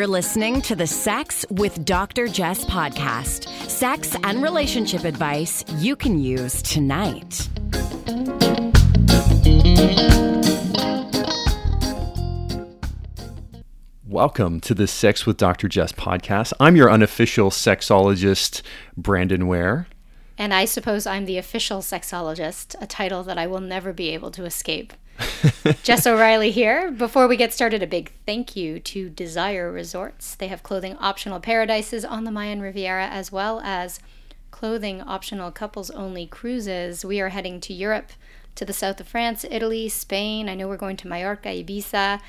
You're listening to the Sex with Dr. Jess podcast. Sex and relationship advice you can use tonight. Welcome to the Sex with Dr. Jess podcast. I'm your unofficial sexologist, Brandon Ware. And I suppose I'm the official sexologist, a title that I will never be able to escape. Jess O'Reilly here. Before we get started, a big thank you to Desire Resorts. They have clothing optional paradises on the Mayan Riviera as well as clothing optional couples only cruises. We are heading to Europe, to the south of France, Italy, Spain. I know we're going to Mallorca, Ibiza,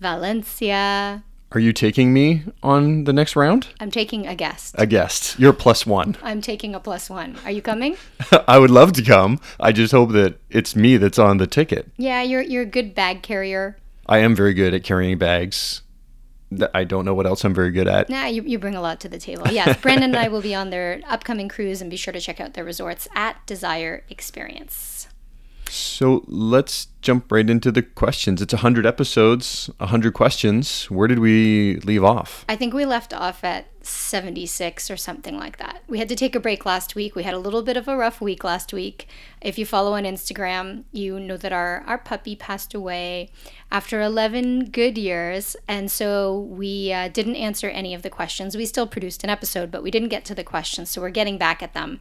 Valencia, Are you taking me on the next round? I'm taking a guest. A guest. You're plus one. I'm taking a plus one. Are you coming? I would love to come. I just hope that it's me that's on the ticket. Yeah, you're you're a good bag carrier. I am very good at carrying bags. I don't know what else I'm very good at. Nah, you, you bring a lot to the table. Yes, Brandon and I will be on their upcoming cruise, and be sure to check out their resorts at Desire Experience. So let's jump right into the questions. It's 100 episodes, 100 questions. Where did we leave off? I think we left off at 76 or something like that. We had to take a break last week. We had a little bit of a rough week last week. If you follow on Instagram, you know that our, our puppy passed away after 11 good years. And so we uh, didn't answer any of the questions. We still produced an episode, but we didn't get to the questions. So we're getting back at them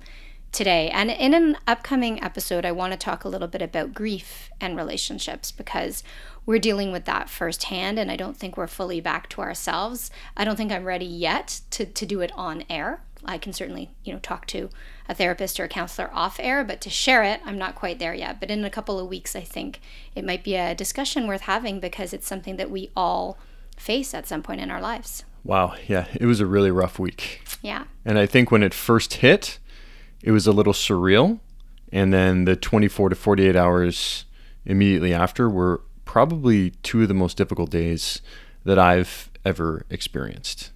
today. And in an upcoming episode, I want to talk a little bit about grief and relationships because we're dealing with that firsthand. And I don't think we're fully back to ourselves. I don't think I'm ready yet to, to do it on air. I can certainly, you know, talk to a therapist or a counselor off air, but to share it, I'm not quite there yet. But in a couple of weeks, I think it might be a discussion worth having because it's something that we all face at some point in our lives. Wow. Yeah, it was a really rough week. Yeah. And I think when it first hit, it was a little surreal. And then the 24 to 48 hours immediately after were probably two of the most difficult days that I've ever experienced.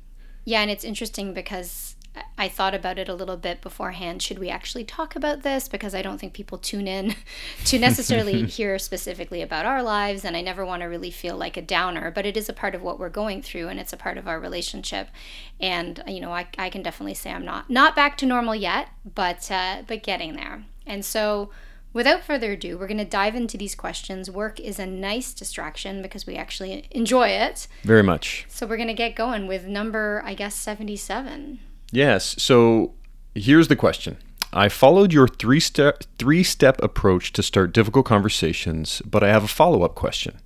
Yeah, and it's interesting because I- thought about it a little bit beforehand. Should we actually talk about this? Because I don't think people tune in to necessarily hear specifically about our lives, and I never want to really feel like a downer, but it is a part of what we're going through, and it's a part of our relationship. And, you know, I, I can definitely say I'm not not back to normal yet, but uh, but getting there. And so without further ado, we're going to dive into these questions. Work is a nice distraction because we actually enjoy it. Very much. So we're going to get going with number, I guess, 77. Yes. So here's the question. I followed your three step three step approach to start difficult conversations, but I have a follow up question.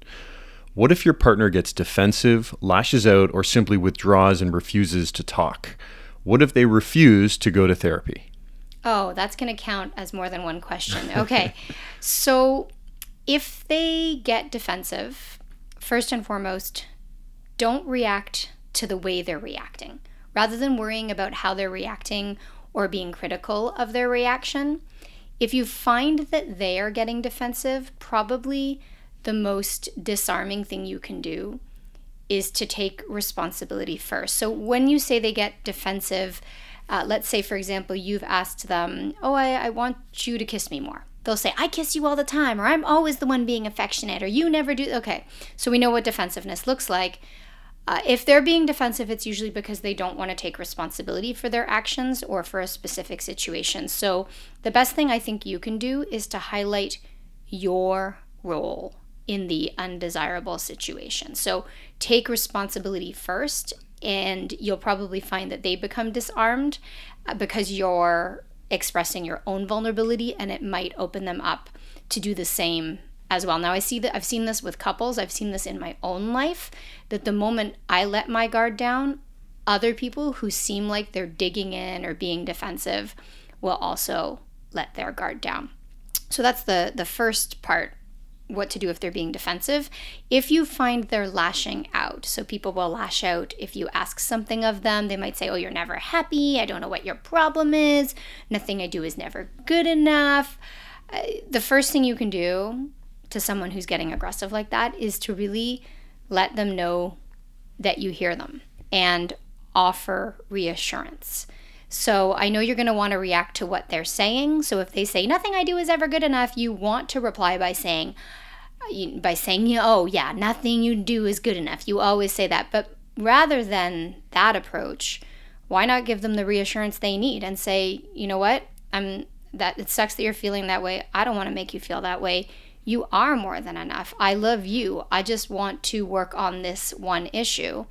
What if your partner gets defensive, lashes out, or simply withdraws and refuses to talk? What if they refuse to go to therapy? Oh, that's going to count as more than one question. Okay. so if they get defensive, first and foremost, don't react to the way they're reacting. Rather than worrying about how they're reacting or being critical of their reaction, if you find that they are getting defensive, probably the most disarming thing you can do is to take responsibility first. So when you say they get defensive, uh, let's say, for example, you've asked them, Oh, I, I want you to kiss me more. They'll say, I kiss you all the time, or I'm always the one being affectionate, or you never do. Okay, so we know what defensiveness looks like. Uh, if they're being defensive, it's usually because they don't want to take responsibility for their actions or for a specific situation. So, the best thing I think you can do is to highlight your role in the undesirable situation. So, take responsibility first, and you'll probably find that they become disarmed uh, because you're expressing your own vulnerability, and it might open them up to do the same as well. Now I see that I've seen this with couples, I've seen this in my own life that the moment I let my guard down, other people who seem like they're digging in or being defensive will also let their guard down. So that's the the first part what to do if they're being defensive. If you find they're lashing out, so people will lash out if you ask something of them, they might say, "Oh, you're never happy. I don't know what your problem is. Nothing I do is never good enough." Uh, the first thing you can do to someone who's getting aggressive like that is to really let them know that you hear them and offer reassurance. So I know you're going to want to react to what they're saying. So if they say nothing I do is ever good enough, you want to reply by saying by saying, "Oh, yeah, nothing you do is good enough." You always say that, but rather than that approach, why not give them the reassurance they need and say, you know what, I'm that it sucks that you're feeling that way. I don't want to make you feel that way. You are more than enough. I love you. I just want to work on this one issue.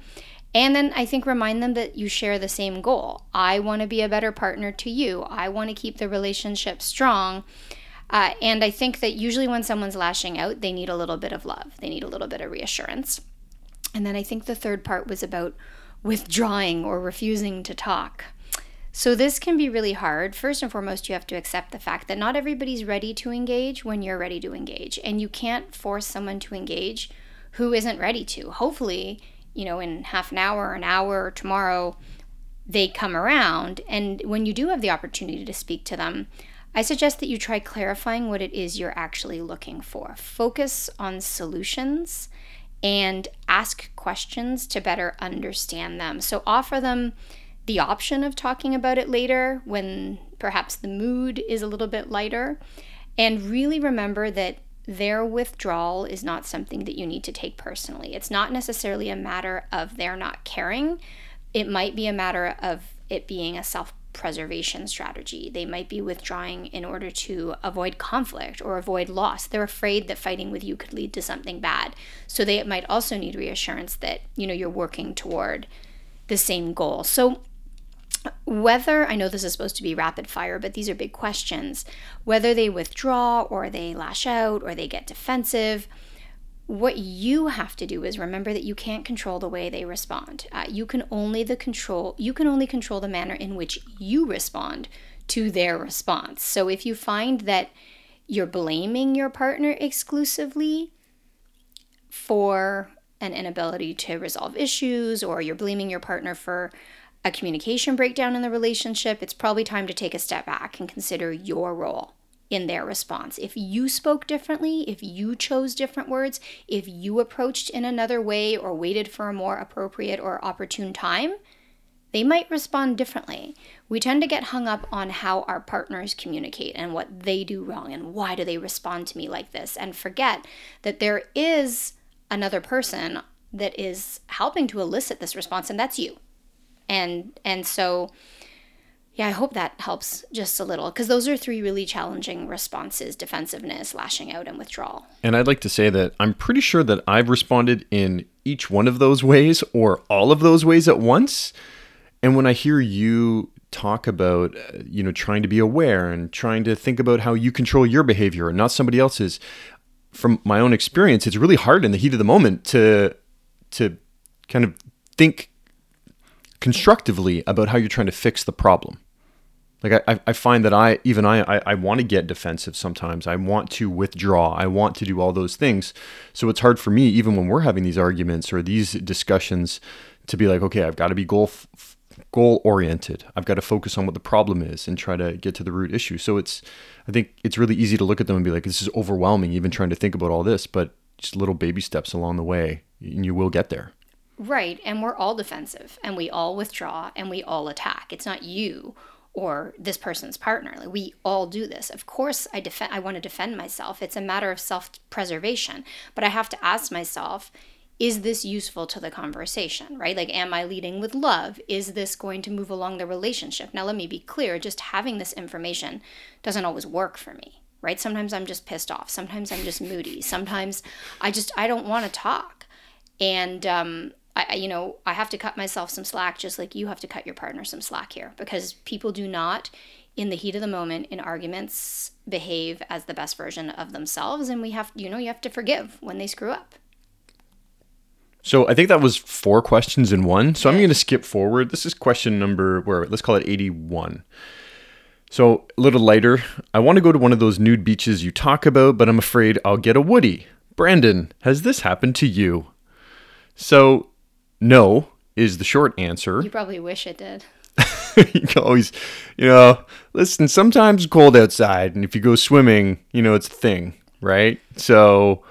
And then I think remind them that you share the same goal. I want to be a better partner to you. I want to keep the relationship strong. Uh, and I think that usually when someone's lashing out, they need a little bit of love, they need a little bit of reassurance. And then I think the third part was about withdrawing or refusing to talk. So, this can be really hard. First and foremost, you have to accept the fact that not everybody's ready to engage when you're ready to engage. And you can't force someone to engage who isn't ready to. Hopefully, you know, in half an hour, an hour, or tomorrow, they come around. And when you do have the opportunity to speak to them, I suggest that you try clarifying what it is you're actually looking for. Focus on solutions and ask questions to better understand them. So offer them the option of talking about it later when perhaps the mood is a little bit lighter. And really remember that their withdrawal is not something that you need to take personally. It's not necessarily a matter of they're not caring, it might be a matter of it being a self preservation strategy. They might be withdrawing in order to avoid conflict or avoid loss. They're afraid that fighting with you could lead to something bad. So they might also need reassurance that, you know, you're working toward the same goal. So whether I know this is supposed to be rapid fire, but these are big questions. Whether they withdraw or they lash out or they get defensive, what you have to do is remember that you can't control the way they respond. Uh, you can only the control you can only control the manner in which you respond to their response. So if you find that you're blaming your partner exclusively for an inability to resolve issues or you're blaming your partner for a communication breakdown in the relationship, it's probably time to take a step back and consider your role in their response. If you spoke differently, if you chose different words, if you approached in another way or waited for a more appropriate or opportune time, they might respond differently. We tend to get hung up on how our partners communicate and what they do wrong and why do they respond to me like this and forget that there is another person that is helping to elicit this response and that's you and and so yeah i hope that helps just a little because those are three really challenging responses defensiveness lashing out and withdrawal. And i'd like to say that i'm pretty sure that i've responded in each one of those ways or all of those ways at once. And when i hear you talk about uh, you know trying to be aware and trying to think about how you control your behavior and not somebody else's from my own experience it's really hard in the heat of the moment to to kind of think constructively about how you're trying to fix the problem. Like I, I find that I even I, I, I want to get defensive sometimes. I want to withdraw. I want to do all those things. So it's hard for me, even when we're having these arguments or these discussions, to be like, okay, I've got to be goal goal oriented. I've got to focus on what the problem is and try to get to the root issue. So it's I think it's really easy to look at them and be like, this is overwhelming, even trying to think about all this. But just little baby steps along the way, and you will get there. Right. And we're all defensive and we all withdraw and we all attack. It's not you or this person's partner. Like we all do this. Of course I defend I want to defend myself. It's a matter of self-preservation. But I have to ask myself, is this useful to the conversation, right? Like, am I leading with love? Is this going to move along the relationship? Now, let me be clear just having this information doesn't always work for me, right? Sometimes I'm just pissed off. Sometimes I'm just moody. Sometimes I just, I don't want to talk. And, um, I, you know, I have to cut myself some slack just like you have to cut your partner some slack here because people do not, in the heat of the moment, in arguments, behave as the best version of themselves. And we have, you know, you have to forgive when they screw up. So I think that was four questions in one. So I'm going to skip forward. This is question number, where let's call it 81. So a little lighter. I want to go to one of those nude beaches you talk about, but I'm afraid I'll get a woody. Brandon, has this happened to you? So no is the short answer. You probably wish it did. you can always, you know, listen, sometimes cold outside, and if you go swimming, you know, it's a thing, right? So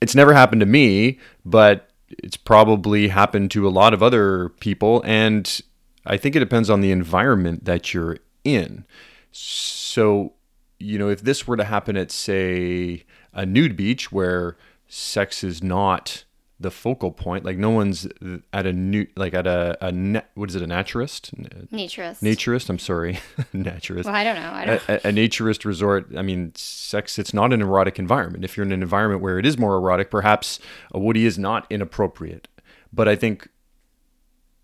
it's never happened to me, but it's probably happened to a lot of other people. And I think it depends on the environment that you're in. So, you know, if this were to happen at, say, a nude beach where sex is not the focal point. Like no one's at a new like at a a na- what is it a naturist? Naturist. Naturist. I'm sorry, naturist. Well, I don't know. I don't. a, a, a naturist resort. I mean, sex. It's not an erotic environment. If you're in an environment where it is more erotic, perhaps a Woody is not inappropriate. But I think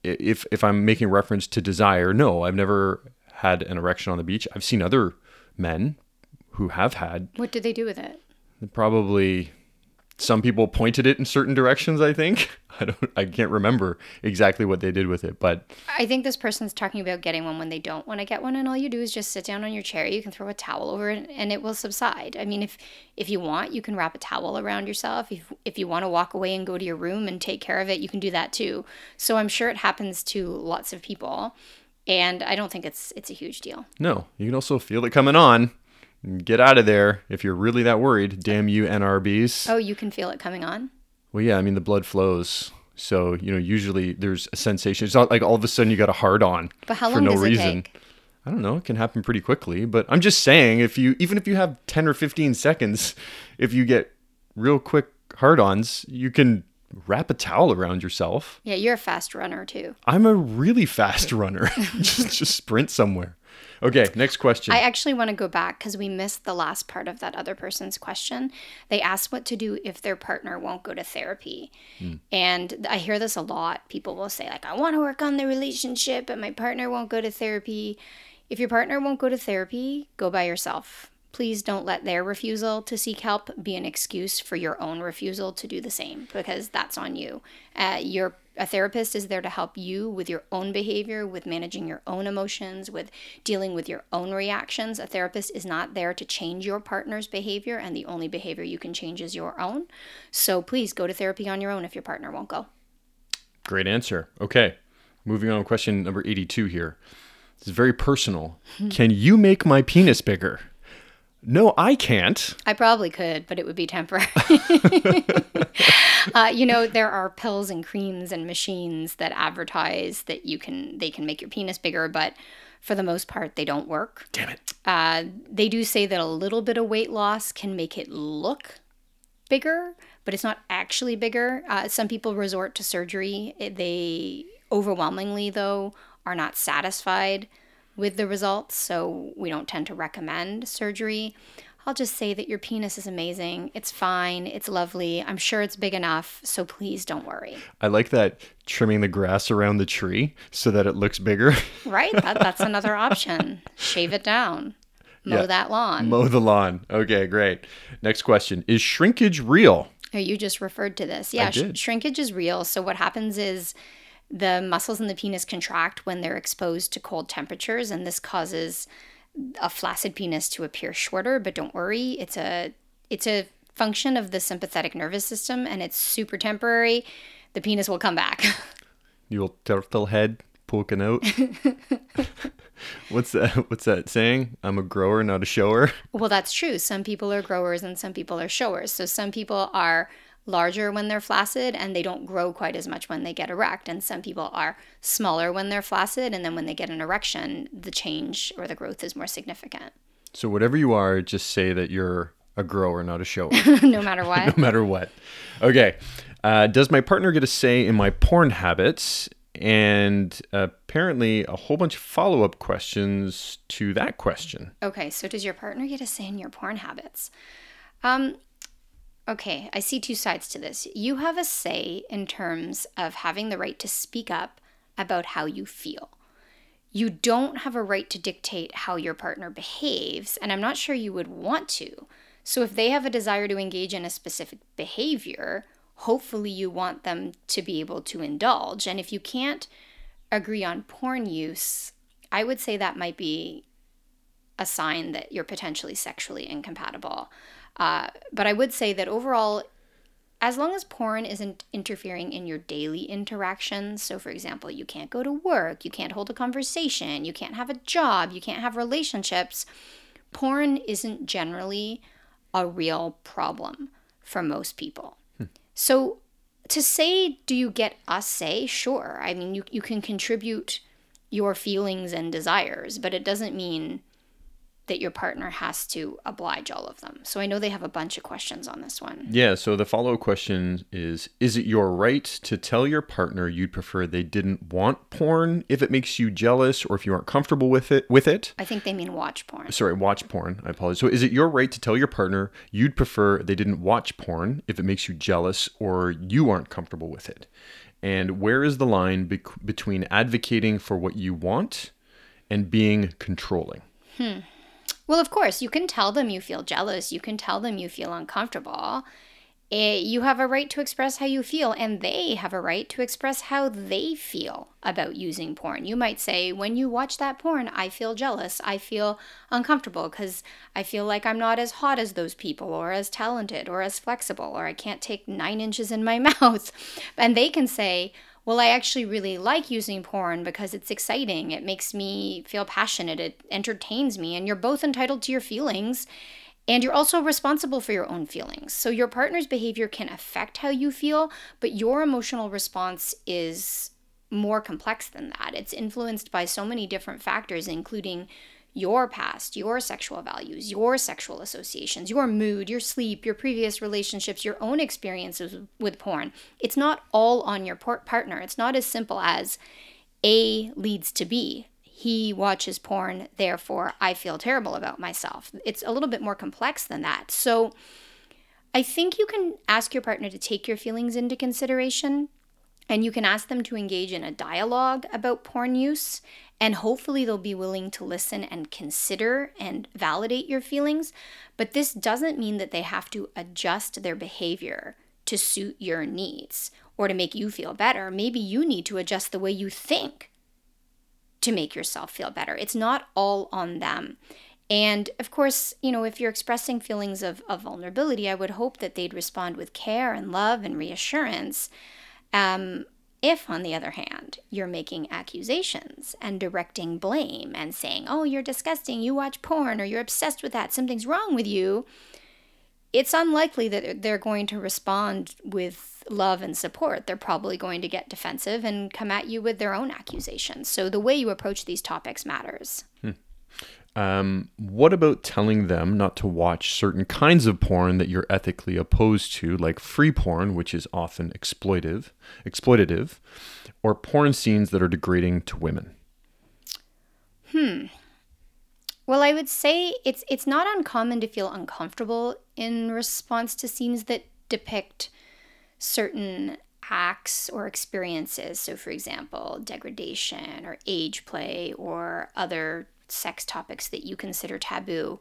if if I'm making reference to desire, no, I've never had an erection on the beach. I've seen other men who have had what did they do with it? probably some people pointed it in certain directions i think i don't i can't remember exactly what they did with it but I think this person's talking about getting one when they don't want to get one, and all you do is just sit down on your chair. You can throw a towel over it, and it will subside. I mean, if if you want, you can wrap a towel around yourself. If if you want to walk away and go to your room and take care of it, you can do that too. So I'm sure it happens to lots of people, and I don't think it's it's a huge deal. no you can also feel it coming on get out of there if you're really that worried damn you nrbs Oh, you can feel it coming on. well yeah i mean the blood flows so you know usually there's a sensation it's not like all of a sudden you got a hard on But how for long no does it reason take? I don't know. It can happen pretty quickly, but I'm just saying, if you even if you have 10 or 15 seconds, if you get real quick hard-ons, you can wrap a towel around yourself. Yeah, you're a fast runner too. I'm a really fast runner. just just sprint somewhere. Okay, next question. I actually want to go back because we missed the last part of that other person's question. They asked what to do if their partner won't go to therapy. And I hear this a lot. People will say, like, I want to work on the relationship, but my partner won't go to therapy. If your partner won't go to therapy, go by yourself. Please don't let their refusal to seek help be an excuse for your own refusal to do the same because that's on you. Uh, your a therapist is there to help you with your own behavior, with managing your own emotions, with dealing with your own reactions. A therapist is not there to change your partner's behavior, and the only behavior you can change is your own. So please go to therapy on your own if your partner won't go. Great answer. Okay. Moving on, to question number 82 here. This is very personal. Can you make my penis bigger? No, I can't. I probably could, but it would be temporary. uh, you know, there are pills and creams and machines that advertise that you can they can make your penis bigger, but for the most part, they don't work. Damn it. Uh, they do say that a little bit of weight loss can make it look bigger, but it's not actually bigger. Uh, some people resort to surgery. They overwhelmingly, though, are not satisfied with the results, so we don't tend to recommend surgery. I'll just say that your penis is amazing. It's fine. It's lovely. I'm sure it's big enough, so please don't worry. I like that trimming the grass around the tree so that it looks bigger. Right? That, that's another option. Shave it down. Mow Yeah. that lawn. Mow the lawn. Okay, great. Next question Is shrinkage real? Oh, you just referred to this. Yeah, sh- shrinkage is real. So what happens is the muscles in the penis contract when they're exposed to cold temperatures, and this causes a flaccid penis to appear shorter. But don't worry, it's a it's a function of the sympathetic nervous system, and it's super temporary. The penis will come back. Your turtle head poking out. what's that? What's that saying? I'm a grower, not a shower. Well, that's true. Some people are growers and some people are showers. So some people are larger when they're flaccid and they don't grow quite as much when they get erect. And some people are smaller when they're flaccid and then when they get an erection, the change or the growth is more significant. So whatever you are, just say that you're a grower, not a shower. no matter what. no matter what. Okay. Uh, does my partner get a say in my porn habits? And apparently, a whole bunch of follow up questions to that question. Okay, so does your partner get a say in your porn habits? Um, okay, I see two sides to this. You have a say in terms of having the right to speak up about how you feel. You don't have a right to dictate how your partner behaves, and I'm not sure you would want to. So if they have a desire to engage in a specific behavior, hopefully you want them to be able to indulge. And if you can't agree on porn use, I would say that might be a sign that you're potentially sexually incompatible. Uh, but I would say that overall, as long as porn isn't interfering in your daily interactions, so for example, you can't go to work, you can't hold a conversation, you can't have a job, you can't have relationships, porn isn't generally a real problem for most people. So to say, do you get a say? Sure. I mean, you, you can contribute your feelings and desires, but it doesn't mean that your partner has to oblige all of them. So I know they have a bunch of questions on this one. Yeah, so the follow up question is Is it your right to tell your partner you'd prefer they didn't want porn if it makes you jealous or if you aren't comfortable with it with it? I think they mean watch porn. Sorry, watch porn. I apologize. So is it your right to tell your partner you'd prefer they didn't watch porn if it makes you jealous or you aren't comfortable with it? And where is the line bec- between advocating for what you want and being controlling? Hmm. Well, of course, you can tell them you feel jealous. You can tell them you feel uncomfortable. It, you have a right to express how you feel, and they have a right to express how they feel about using porn. You might say, When you watch that porn, I feel jealous. I feel uncomfortable because I feel like I'm not as hot as those people, or as talented, or as flexible, or I can't take nine inches in my mouth. And they can say, well, I actually really like using porn because it's exciting. It makes me feel passionate. It entertains me. And you're both entitled to your feelings. And you're also responsible for your own feelings. So your partner's behavior can affect how you feel, but your emotional response is more complex than that. It's influenced by so many different factors, including your past, your sexual values, your sexual associations, your mood, your sleep, your previous relationships, your own experiences with porn. It's not all on your partner. It's not as simple as A leads to B. He watches porn, therefore I feel terrible about myself. It's a little bit more complex than that. So I think you can ask your partner to take your feelings into consideration and you can ask them to engage in a dialogue about porn use and hopefully, they'll be willing to listen and consider and validate your feelings. But this doesn't mean that they have to adjust their behavior to suit your needs or to make you feel better. Maybe you need to adjust the way you think to make yourself feel better. It's not all on them. And of course, you know, if you're expressing feelings of, of vulnerability, I would hope that they'd respond with care and love and reassurance. Um, if, on the other hand, you're making accusations and directing blame and saying, oh, you're disgusting, you watch porn, or you're obsessed with that, something's wrong with you, it's unlikely that they're going to respond with love and support. They're probably going to get defensive and come at you with their own accusations. So the way you approach these topics matters. Hmm. Um, what about telling them not to watch certain kinds of porn that you're ethically opposed to, like free porn, which is often exploitive, exploitative, or porn scenes that are degrading to women? Hmm. Well, I would say it's it's not uncommon to feel uncomfortable in response to scenes that depict certain acts or experiences. So, for example, degradation or age play or other sex topics that you consider taboo.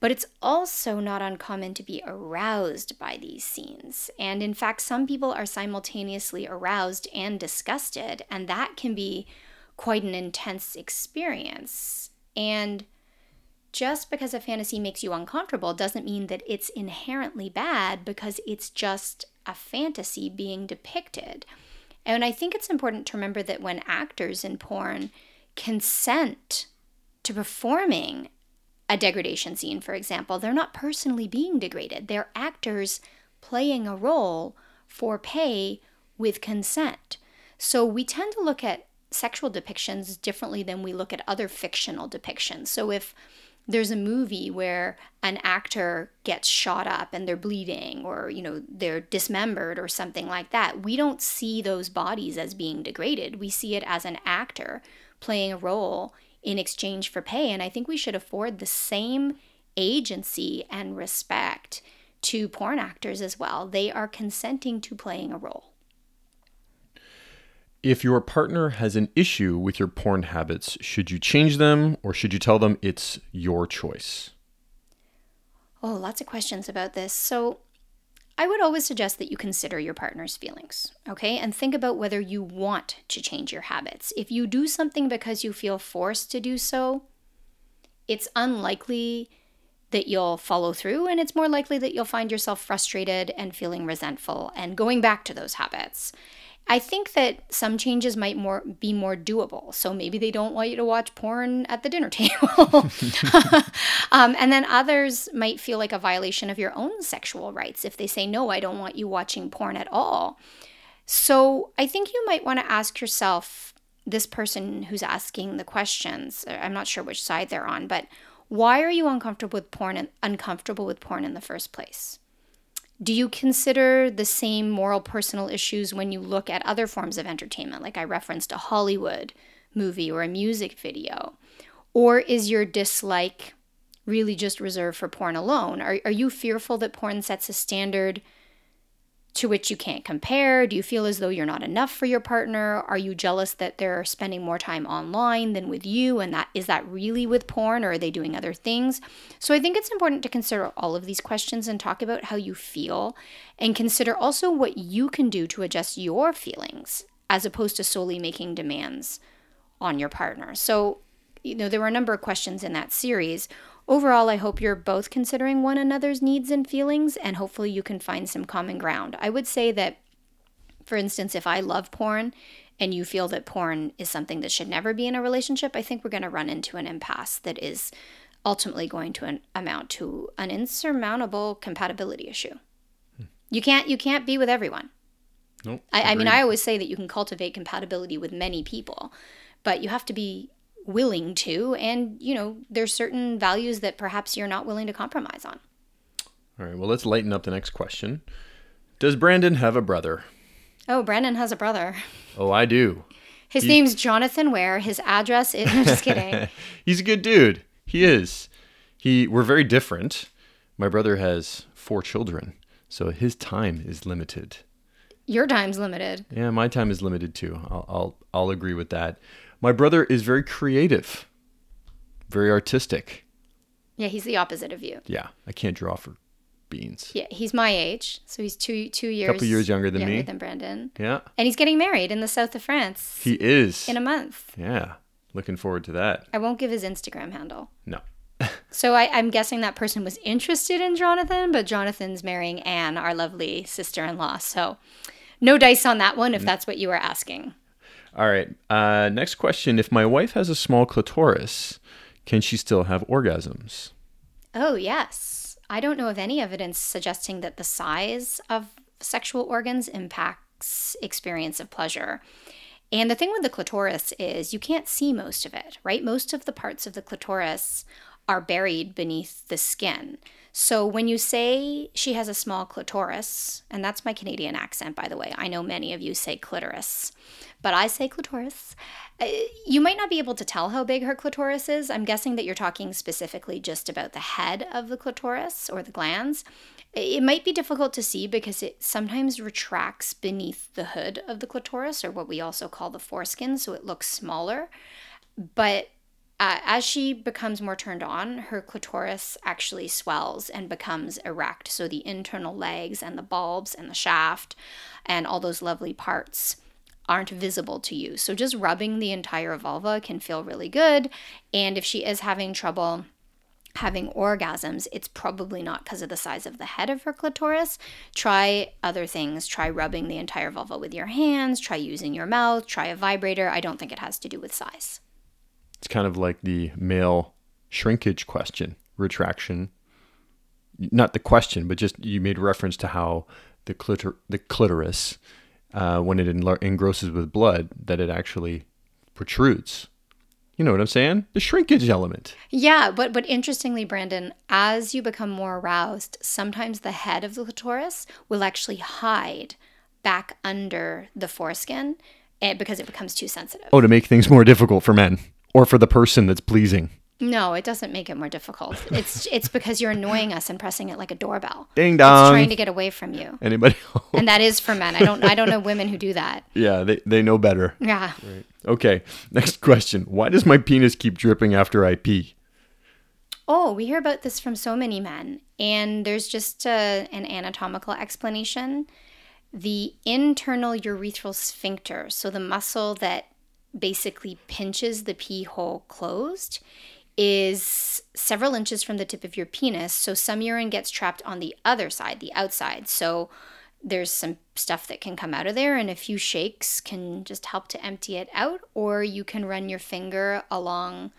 But it's also not uncommon to be aroused by these scenes. And in fact, some people are simultaneously aroused and disgusted, and that can be quite an intense experience. And just because a fantasy makes you uncomfortable doesn't mean that it's inherently bad because it's just a fantasy being depicted. And I think it's important to remember that when actors in porn consent to performing a degradation scene, for example, they're not personally being degraded. They're actors playing a role for pay with consent. So we tend to look at sexual depictions differently than we look at other fictional depictions. So if there's a movie where an actor gets shot up and they're bleeding or you know they're dismembered or something like that we don't see those bodies as being degraded we see it as an actor playing a role in exchange for pay. And I think we should afford the same agency and respect to porn actors as well. They are consenting to playing a role. If your partner has an issue with your porn habits, should you change them or should you tell them it's your choice? Oh, lots of questions about this. So, I would always suggest that you consider your partner's feelings, okay? And think about whether you want to change your habits. If you do something because you feel forced to do so, it's unlikely that you'll follow through, and it's more likely that you'll find yourself frustrated and feeling resentful and going back to those habits. I think that some changes might more be more doable. So maybe they don't want you to watch porn at the dinner table. um, and then others might feel like a violation of your own sexual rights if they say, no, I don't want you watching porn at all. So I think you might want to ask yourself this person who's asking the questions, I'm not sure which side they're on, but Why are you uncomfortable with porn and uncomfortable with porn in the first place? Do you consider the same moral personal issues when you look at other forms of entertainment, like I referenced a Hollywood movie or a music video? Or is your dislike really just reserved for porn alone? Are, are you fearful that porn sets a standard to which you can't compare? Do you feel as though you're not enough for your partner? Are you jealous that they're spending more time online than with you? And that is that really with porn or are they doing other things? So I think it's important to consider all of these questions and talk about how you feel and consider also what you can do to adjust your feelings as opposed to solely making demands on your partner. So, you know, there were a number of questions in that series. Overall, I hope you're both considering one another's needs and feelings, and hopefully you can find some common ground. I would say that, for instance, if I love porn and you feel that porn is something that should never be in a relationship, I think we're going to run into an impasse that is ultimately going to an, amount to an insurmountable compatibility issue. Hmm. You can't you can't be with everyone. Nope. I, I mean. I always say that you can cultivate compatibility with many people, but you have to be willing to. And, you know, there's certain values that perhaps you're not willing to compromise on. All right. Well, let's lighten up the next question. Does Brandon have a brother? Oh, Brandon has a brother. Oh, I do. His name's Jonathan Ware. His address is, I'm just kidding. He's a good dude. He is. He we're very different. My brother has four children, so his time is limited. Your time's limited. Yeah, my time is limited too. I'll I'll, I'll agree with that. My brother is very creative, very artistic. Yeah, he's the opposite of you. Yeah, I can't draw for beans. Yeah, he's my age, so he's two two years Couple years younger than me. than Brandon, Yeah, and he's getting married in the south of France he is. in a month. yeah, looking forward to that. I won't give his Instagram handle. No. So I, I'm guessing that person was interested in Jonathan, but Jonathan's marrying Anne, our lovely sister-in-law. So no dice on that one if that's what you were asking. All right. Uh, next question: If my wife has a small clitoris, can she still have orgasms? Oh, yes. I don't know of any evidence suggesting that the size of sexual organs impacts experience of pleasure. And the thing with the clitoris is you can't see most of it, right? Most of the parts of the clitoris are buried beneath the skin. So when you say she has a small clitoris, and that's my Canadian accent, by the way, I know many of you say clitoris, but I say clitoris. Uh, You might not be able to tell how big her clitoris is. I'm guessing that you're talking specifically just about the head of the clitoris or the glans. It might be difficult to see because it sometimes retracts beneath the hood of the clitoris, or what we also call the foreskin, so it looks smaller. But uh, as she becomes more turned on, her clitoris actually swells and becomes erect. So the internal legs and the bulbs and the shaft and all those lovely parts aren't visible to you. So just rubbing the entire vulva can feel really good. And if she is having trouble having orgasms, it's probably not because of the size of the head of her clitoris. Try other things. Try rubbing the entire vulva with your hands. Try using your mouth. Try a vibrator. I don't think it has to do with size. It's kind of like the male shrinkage question, retraction. Not the question, but just you made reference to how the clitor- the clitoris, uh, when it enlar- engrosses with blood, that it actually protrudes. You know what I'm saying? The shrinkage element. Yeah, but but interestingly, Brandon, as you become more aroused, sometimes the head of the clitoris will actually hide back under the foreskin eh, because it becomes too sensitive. Oh, to make things more difficult for men or for the person that's pleasing. No, it doesn't make it more difficult. It's it's because you're annoying us and pressing it like a doorbell. Ding dong. It's dong. trying to get away from you. Anybody? else? And that is for men. I don't I don't know women who do that. yeah, they, they know better. Yeah. Okay, next question. Why does my penis keep dripping after I pee? Oh, we hear about this from so many men, and there's just a, an anatomical explanation. The internal urethral sphincter, so the muscle that basically pinches the pee hole closed, is several inches from the tip of your penis. So some urine gets trapped on the other side, the outside. So there's some stuff that can come out of there, and a few shakes can just help to empty it out, or you can run your finger along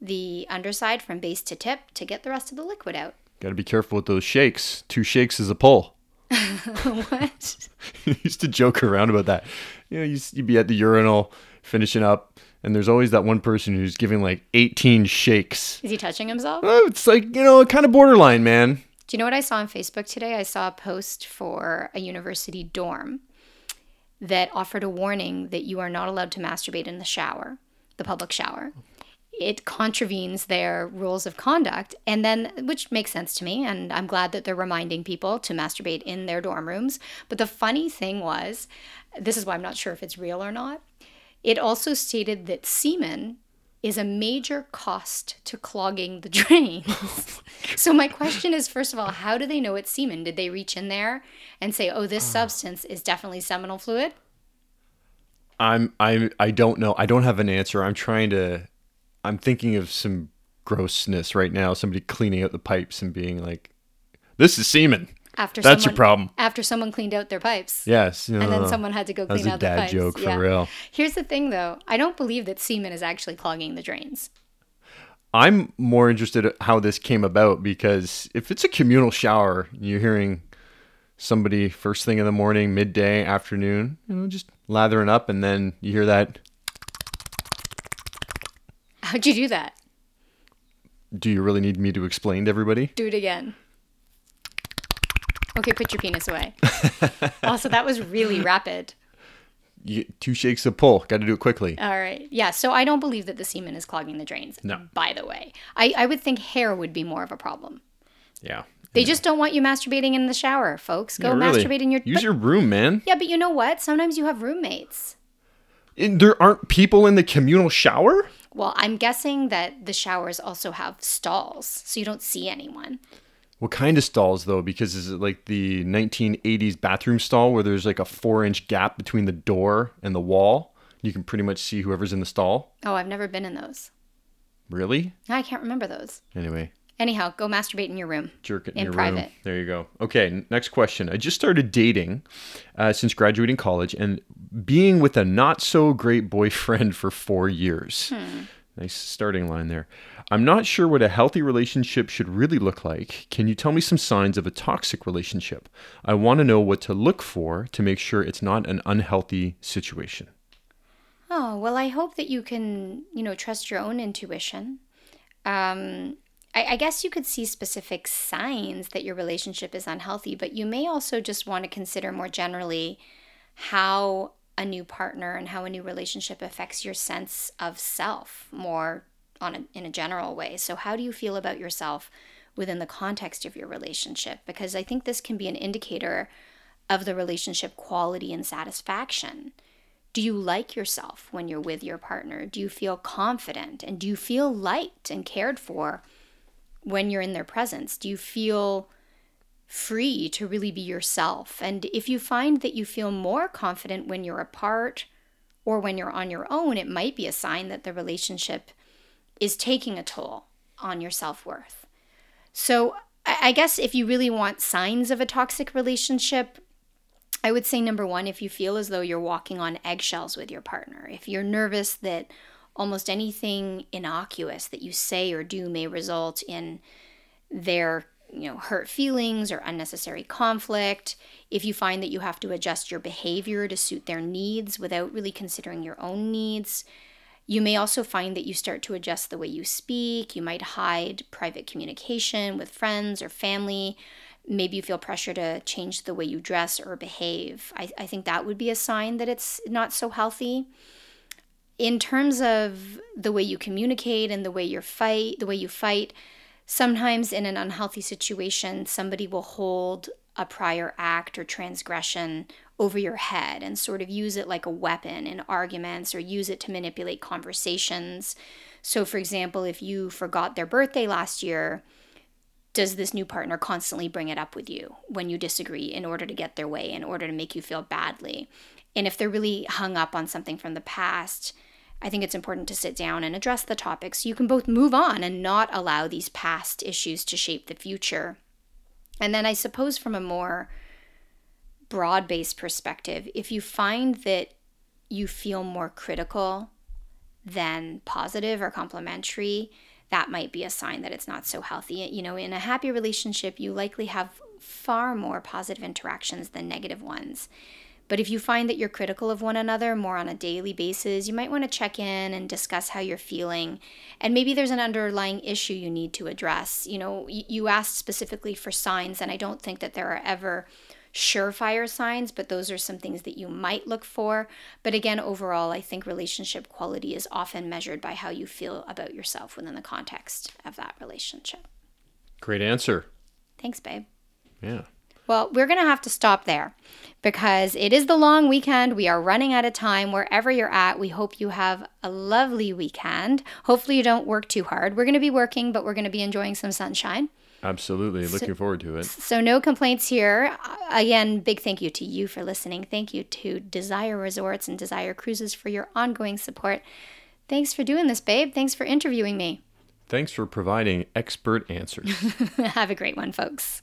the underside from base to tip to get the rest of the liquid out. Got to be careful with those shakes. Two shakes is a pull. what? I used to joke around about that. You know, you'd be at the urinal finishing up, and there's always that one person who's giving like 18 shakes. Is he touching himself? Oh, it's like, you know, kind of borderline, man. Do you know what I saw on Facebook today? I saw a post for a university dorm that offered a warning that you are not allowed to masturbate in the shower, the public shower. It contravenes their rules of conduct, and then, which makes sense to me, and I'm glad that they're reminding people to masturbate in their dorm rooms. But the funny thing was, this is why I'm not sure if it's real or not. It also stated that semen is a major cost to clogging the drains. so my question is first of all, how do they know it's semen? Did they reach in there and say, "Oh, this ah. substance is definitely seminal fluid"? I'm I I don't know. I don't have an answer. I'm trying to I'm thinking of some grossness right now. Somebody cleaning out the pipes and being like, "This is semen." After That's your someone, problem. After someone cleaned out their pipes. Yes. And then someone had to go clean out the dad pipes. joke for Yeah. real. Here's the thing though. I don't believe that semen is actually clogging the drains. I'm more interested in how this came about because if it's a communal shower, you're hearing somebody first thing in the morning, midday, afternoon, you know, just lathering up, and then you hear that. How'd you do that? Do you really need me to explain to everybody? Do it again. Okay, put your penis away. also, that was really rapid. You, two shakes a pull. Got to do it quickly. All right. Yeah. So I don't believe that the semen is clogging the drains. No. By the way, I, I would think hair would be more of a problem. Yeah. They just don't want you masturbating in the shower, folks. Go Yeah, really. masturbate in your. Use but- your room, man. yeah, but you know what? Sometimes you have roommates. And there aren't people in the communal shower. Well, I'm guessing that the showers also have stalls, so you don't see anyone. What kind of stalls though? Because is it like the 1980s bathroom stall where there's like a four inch gap between the door and the wall? You can pretty much see whoever's in the stall. Oh, I've never been in those. Really? I can't remember those. Anyway, Anyhow, go masturbate in your room. jerk it in, In your private. room. There you go. Okay, next question. I just started dating uh, since graduating college and being with a not so great boyfriend for four years. Nice starting line there. I'm not sure what a healthy relationship should really look like. Can you tell me some signs of a toxic relationship? I want to know what to look for to make sure it's not an unhealthy situation. Oh, well, I hope that you can, you know, trust your own intuition. Um, I, I guess you could see specific signs that your relationship is unhealthy, but you may also just want to consider more generally how a new partner and how a new relationship affects your sense of self more on a, in a general way. So, how do you feel about yourself within the context of your relationship? Because I think this can be an indicator of the relationship quality and satisfaction. Do you like yourself when you're with your partner? Do you feel confident? And do you feel liked and cared for when you're in their presence? Do you feel free to really be yourself? And if you find that you feel more confident when you're apart or when you're on your own, it might be a sign that the relationship is taking a toll on your self worth. So, I guess if you really want signs of a toxic relationship, I would say number one, if you feel as though you're walking on eggshells with your partner, if you're nervous that almost anything innocuous that you say or do may result in their you know hurt feelings or unnecessary conflict if you find that you have to adjust your behavior to suit their needs without really considering your own needs you may also find that you start to adjust the way you speak. You might hide private communication with friends or family. Maybe you feel pressure to change the way you dress or behave. I, I think that would be a sign that it's not so healthy. In terms of the way you communicate and the way you fight the way you fight sometimes in an unhealthy situation somebody will hold a prior act or transgression over your head and sort of use it like a weapon in arguments or use it to manipulate conversations. So for example if you forgot their birthday last year does this new partner constantly bring it up with you when you disagree in order to get their way in order to make you feel badly? And if they're really hung up on something from the past I think it's important to sit down and address the topic so you can both move on and not allow these past issues to shape the future. And then I suppose from a more broad based perspective, if you find that you feel more critical than positive or complimentary, that might be a sign that it's not so healthy. You know, in a happy relationship, you likely have far more positive interactions than negative ones. But if you find that you're critical of one another more on a daily basis, you might want to check in and discuss how you're feeling. And maybe there's an underlying issue you need to address. You know, you asked specifically for signs, and I don't think that there are ever surefire signs, but those are some things that you might look for. But again, overall, I think relationship quality is often measured by how you feel about yourself within the context of that relationship. Great answer. Thanks, babe. Yeah. Well, we're going to have to stop there because it is the long weekend. We are running out of time wherever you're at. We hope you have a lovely weekend. Hopefully, you don't work too hard. We're going to be working, but we're going to be enjoying some sunshine. Absolutely. Looking so, forward to it. So, no complaints here. Again, big thank you to you for listening. Thank you to Desire Resorts and Desire Cruises for your ongoing support. Thanks for doing this, babe. Thanks for interviewing me. Thanks for providing expert answers. have a great one, folks.